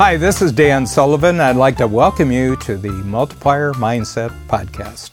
Hi, this is Dan Sullivan. I'd like to welcome you to the Multiplier Mindset Podcast.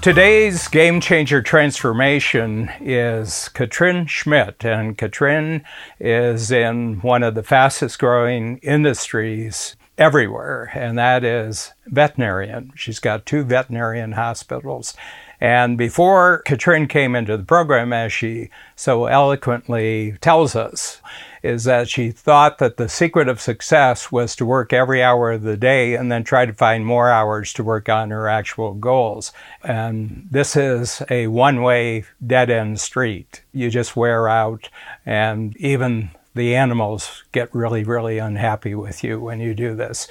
Today's game changer transformation is Katrin Schmidt, and Katrin is in one of the fastest growing industries everywhere, and that is veterinarian. She's got two veterinarian hospitals. And before Katrin came into the program, as she so eloquently tells us, is that she thought that the secret of success was to work every hour of the day and then try to find more hours to work on her actual goals. And this is a one way dead end street. You just wear out, and even the animals get really, really unhappy with you when you do this.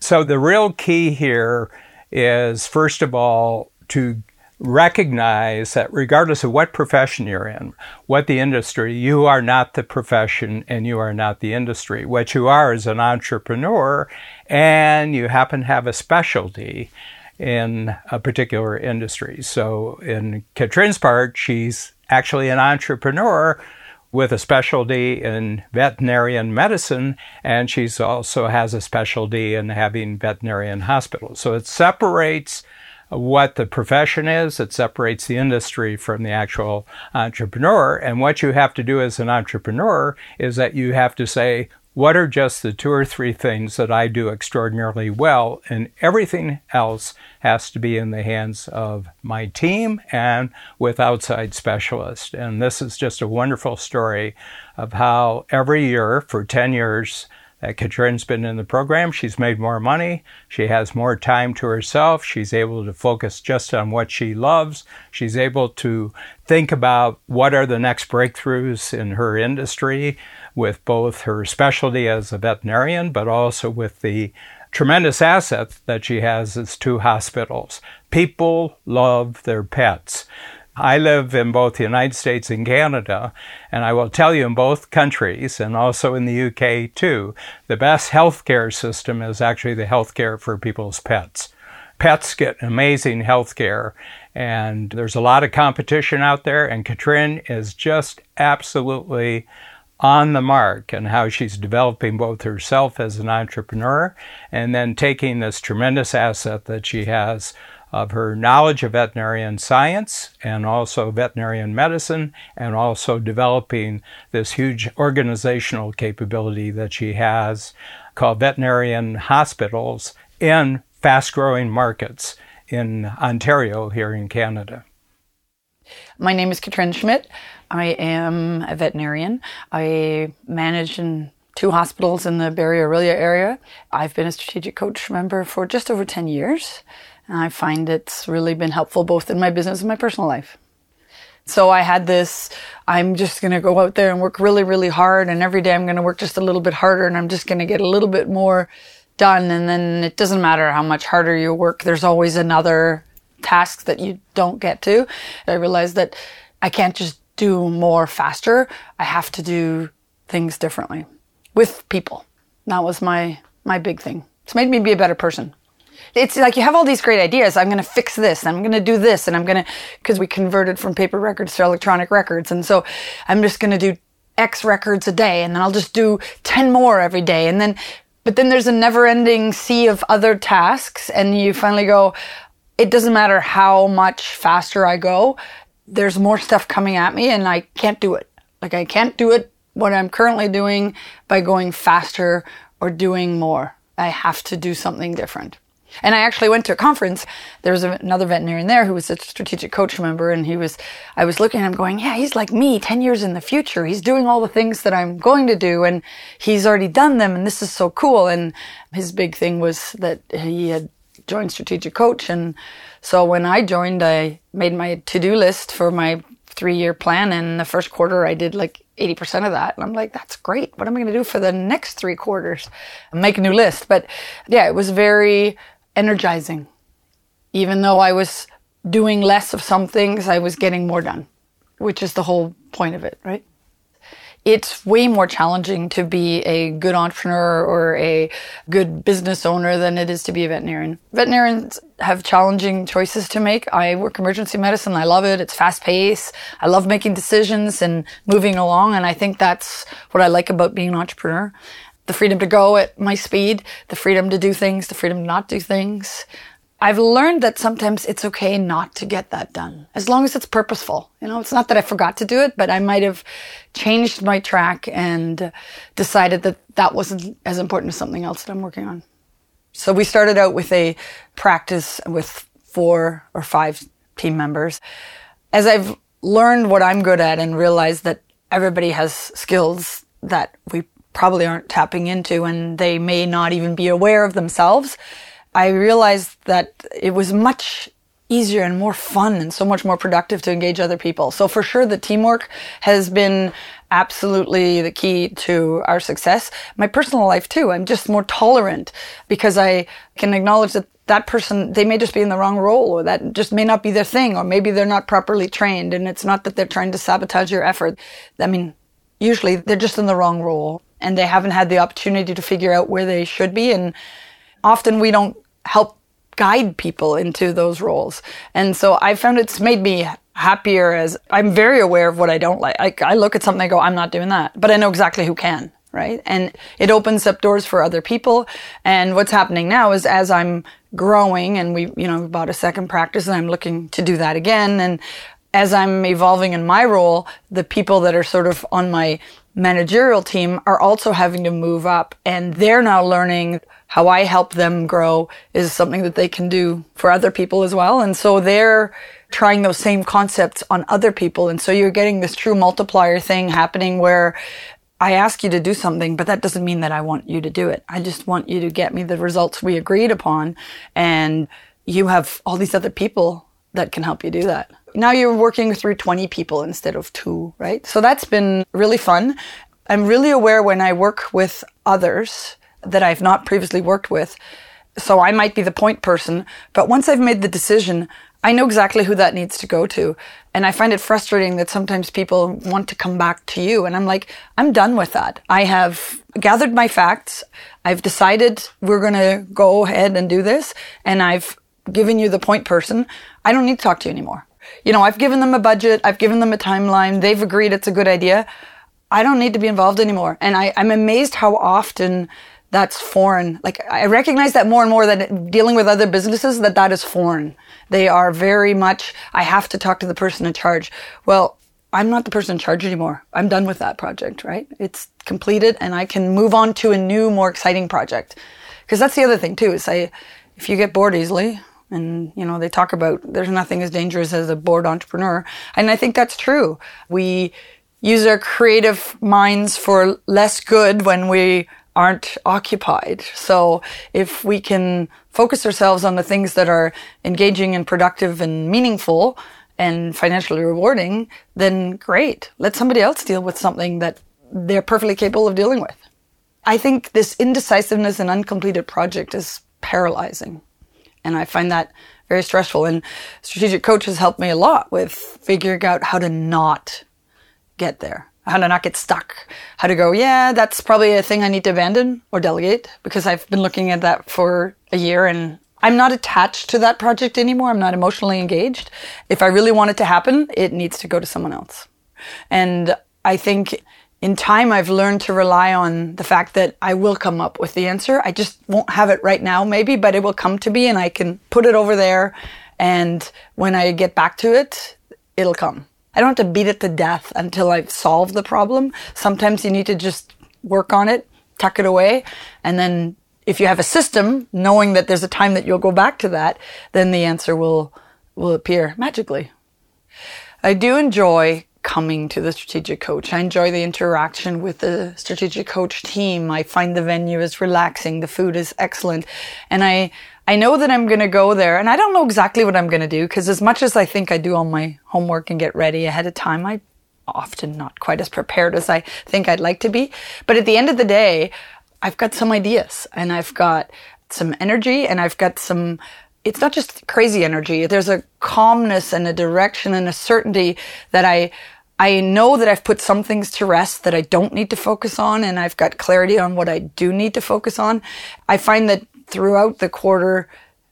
So the real key here is, first of all, to recognize that regardless of what profession you're in, what the industry, you are not the profession and you are not the industry. What you are is an entrepreneur and you happen to have a specialty in a particular industry. So in Katrin's part, she's actually an entrepreneur with a specialty in veterinarian medicine, and she's also has a specialty in having veterinarian hospitals. So it separates what the profession is. It separates the industry from the actual entrepreneur. And what you have to do as an entrepreneur is that you have to say, what are just the two or three things that I do extraordinarily well? And everything else has to be in the hands of my team and with outside specialists. And this is just a wonderful story of how every year for 10 years, that Katrin's been in the program. She's made more money. She has more time to herself. She's able to focus just on what she loves. She's able to think about what are the next breakthroughs in her industry with both her specialty as a veterinarian, but also with the tremendous asset that she has as two hospitals. People love their pets. I live in both the United States and Canada, and I will tell you in both countries and also in the UK too, the best healthcare system is actually the healthcare for people's pets. Pets get amazing healthcare, and there's a lot of competition out there, and Katrin is just absolutely on the mark and how she's developing both herself as an entrepreneur and then taking this tremendous asset that she has of her knowledge of veterinarian science and also veterinarian medicine, and also developing this huge organizational capability that she has called veterinarian hospitals in fast growing markets in Ontario here in Canada. My name is Katrin Schmidt. I am a veterinarian. I manage in two hospitals in the Barrie Orillia area. I've been a strategic coach member for just over 10 years. And I find it's really been helpful both in my business and my personal life. So I had this, I'm just going to go out there and work really, really hard. And every day I'm going to work just a little bit harder and I'm just going to get a little bit more done. And then it doesn't matter how much harder you work. There's always another task that you don't get to. I realized that I can't just do more faster. I have to do things differently with people. That was my, my big thing. It's made me be a better person it's like you have all these great ideas. I'm going to fix this. I'm going to do this. And I'm going to, because we converted from paper records to electronic records. And so I'm just going to do X records a day and then I'll just do 10 more every day. And then, but then there's a never ending sea of other tasks. And you finally go, it doesn't matter how much faster I go. There's more stuff coming at me and I can't do it. Like I can't do it what I'm currently doing by going faster or doing more. I have to do something different. And I actually went to a conference. There was another veterinarian there who was a strategic coach member, and he was, I was looking at him going, yeah, he's like me 10 years in the future. He's doing all the things that I'm going to do, and he's already done them, and this is so cool. And his big thing was that he had joined strategic coach. And so when I joined, I made my to do list for my three year plan. And the first quarter, I did like 80% of that. And I'm like, that's great. What am I going to do for the next three quarters? Make a new list. But yeah, it was very, energizing. Even though I was doing less of some things, I was getting more done, which is the whole point of it, right? It's way more challenging to be a good entrepreneur or a good business owner than it is to be a veterinarian. Veterinarians have challenging choices to make. I work emergency medicine. I love it. It's fast paced. I love making decisions and moving along. And I think that's what I like about being an entrepreneur the freedom to go at my speed, the freedom to do things, the freedom to not do things. I've learned that sometimes it's okay not to get that done as long as it's purposeful. You know, it's not that I forgot to do it, but I might have changed my track and decided that that wasn't as important as something else that I'm working on. So we started out with a practice with four or five team members. As I've learned what I'm good at and realized that everybody has skills that we probably aren't tapping into and they may not even be aware of themselves, I realized that it was much easier and more fun and so much more productive to engage other people. So for sure, the teamwork has been absolutely the key to our success. My personal life too. I'm just more tolerant because I can acknowledge that that person, they may just be in the wrong role or that just may not be their thing or maybe they're not properly trained and it's not that they're trying to sabotage your effort. I mean, usually they're just in the wrong role and they haven't had the opportunity to figure out where they should be and often we don't help guide people into those roles. And so I found it's made me happier as I'm very aware of what I don't like. I, I look at something, I go, I'm not doing that, but I know exactly who can. Right. And it opens up doors for other people. And what's happening now is as I'm growing and we, you know, bought a second practice and I'm looking to do that again. And as I'm evolving in my role, the people that are sort of on my managerial team are also having to move up and they're now learning how I help them grow is something that they can do for other people as well. And so they're trying those same concepts on other people. And so you're getting this true multiplier thing happening where I ask you to do something, but that doesn't mean that I want you to do it. I just want you to get me the results we agreed upon. And you have all these other people that can help you do that. Now you're working through 20 people instead of two, right? So that's been really fun. I'm really aware when I work with others that I've not previously worked with. So I might be the point person, but once I've made the decision, I know exactly who that needs to go to. And I find it frustrating that sometimes people want to come back to you. And I'm like, I'm done with that. I have gathered my facts. I've decided we're going to go ahead and do this. And I've given you the point person. I don't need to talk to you anymore. You know, I've given them a budget. I've given them a timeline. They've agreed it's a good idea. I don't need to be involved anymore. And I, I'm amazed how often that's foreign. Like I recognize that more and more that dealing with other businesses, that that is foreign. They are very much, I have to talk to the person in charge. Well, I'm not the person in charge anymore. I'm done with that project, right? It's completed and I can move on to a new, more exciting project. Cause that's the other thing too, is I, if you get bored easily, and you know they talk about there's nothing as dangerous as a bored entrepreneur and i think that's true we use our creative minds for less good when we aren't occupied. So if we can focus ourselves on the things that are engaging and productive and meaningful and financially rewarding, then great. Let somebody else deal with something that they're perfectly capable of dealing with. I think this indecisiveness and uncompleted project is paralyzing. And I find that very stressful. And strategic coach has helped me a lot with figuring out how to not get there how to not get stuck, how to go, yeah, that's probably a thing I need to abandon or delegate because I've been looking at that for a year and I'm not attached to that project anymore. I'm not emotionally engaged. If I really want it to happen, it needs to go to someone else. And I think in time, I've learned to rely on the fact that I will come up with the answer. I just won't have it right now, maybe, but it will come to me and I can put it over there. And when I get back to it, it'll come. I don't have to beat it to death until I've solved the problem. Sometimes you need to just work on it, tuck it away, and then if you have a system, knowing that there's a time that you'll go back to that, then the answer will will appear magically. I do enjoy coming to the strategic coach. I enjoy the interaction with the strategic coach team. I find the venue is relaxing, the food is excellent, and I I know that I'm going to go there and I don't know exactly what I'm going to do because as much as I think I do all my homework and get ready ahead of time, I often not quite as prepared as I think I'd like to be. But at the end of the day, I've got some ideas and I've got some energy and I've got some it's not just crazy energy. There's a calmness and a direction and a certainty that I I know that I've put some things to rest that I don't need to focus on and I've got clarity on what I do need to focus on. I find that throughout the quarter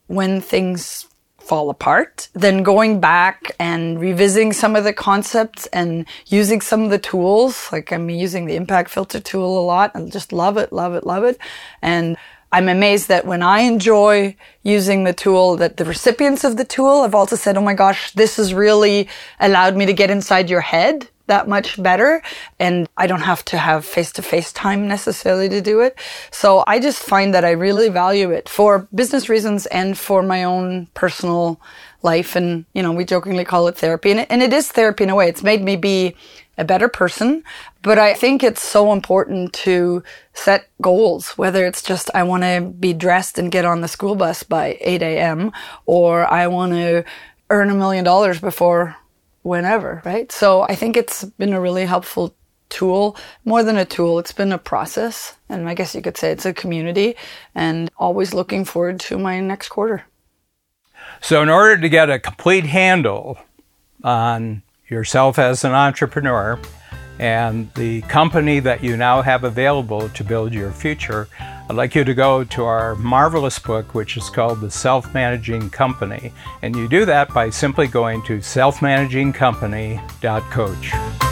when things fall apart, then going back and revisiting some of the concepts and using some of the tools, like I'm using the impact filter tool a lot and just love it, love it, love it. And I'm amazed that when I enjoy using the tool, that the recipients of the tool have also said, Oh my gosh, this has really allowed me to get inside your head that much better. And I don't have to have face to face time necessarily to do it. So I just find that I really value it for business reasons and for my own personal life. And, you know, we jokingly call it therapy. And it, and it is therapy in a way. It's made me be a better person. But I think it's so important to set goals, whether it's just I want to be dressed and get on the school bus by 8 a.m. or I want to earn a million dollars before whenever, right? So I think it's been a really helpful tool. More than a tool, it's been a process. And I guess you could say it's a community and always looking forward to my next quarter. So, in order to get a complete handle on yourself as an entrepreneur and the company that you now have available to build your future, I'd like you to go to our marvelous book, which is called The Self Managing Company. And you do that by simply going to selfmanagingcompany.coach.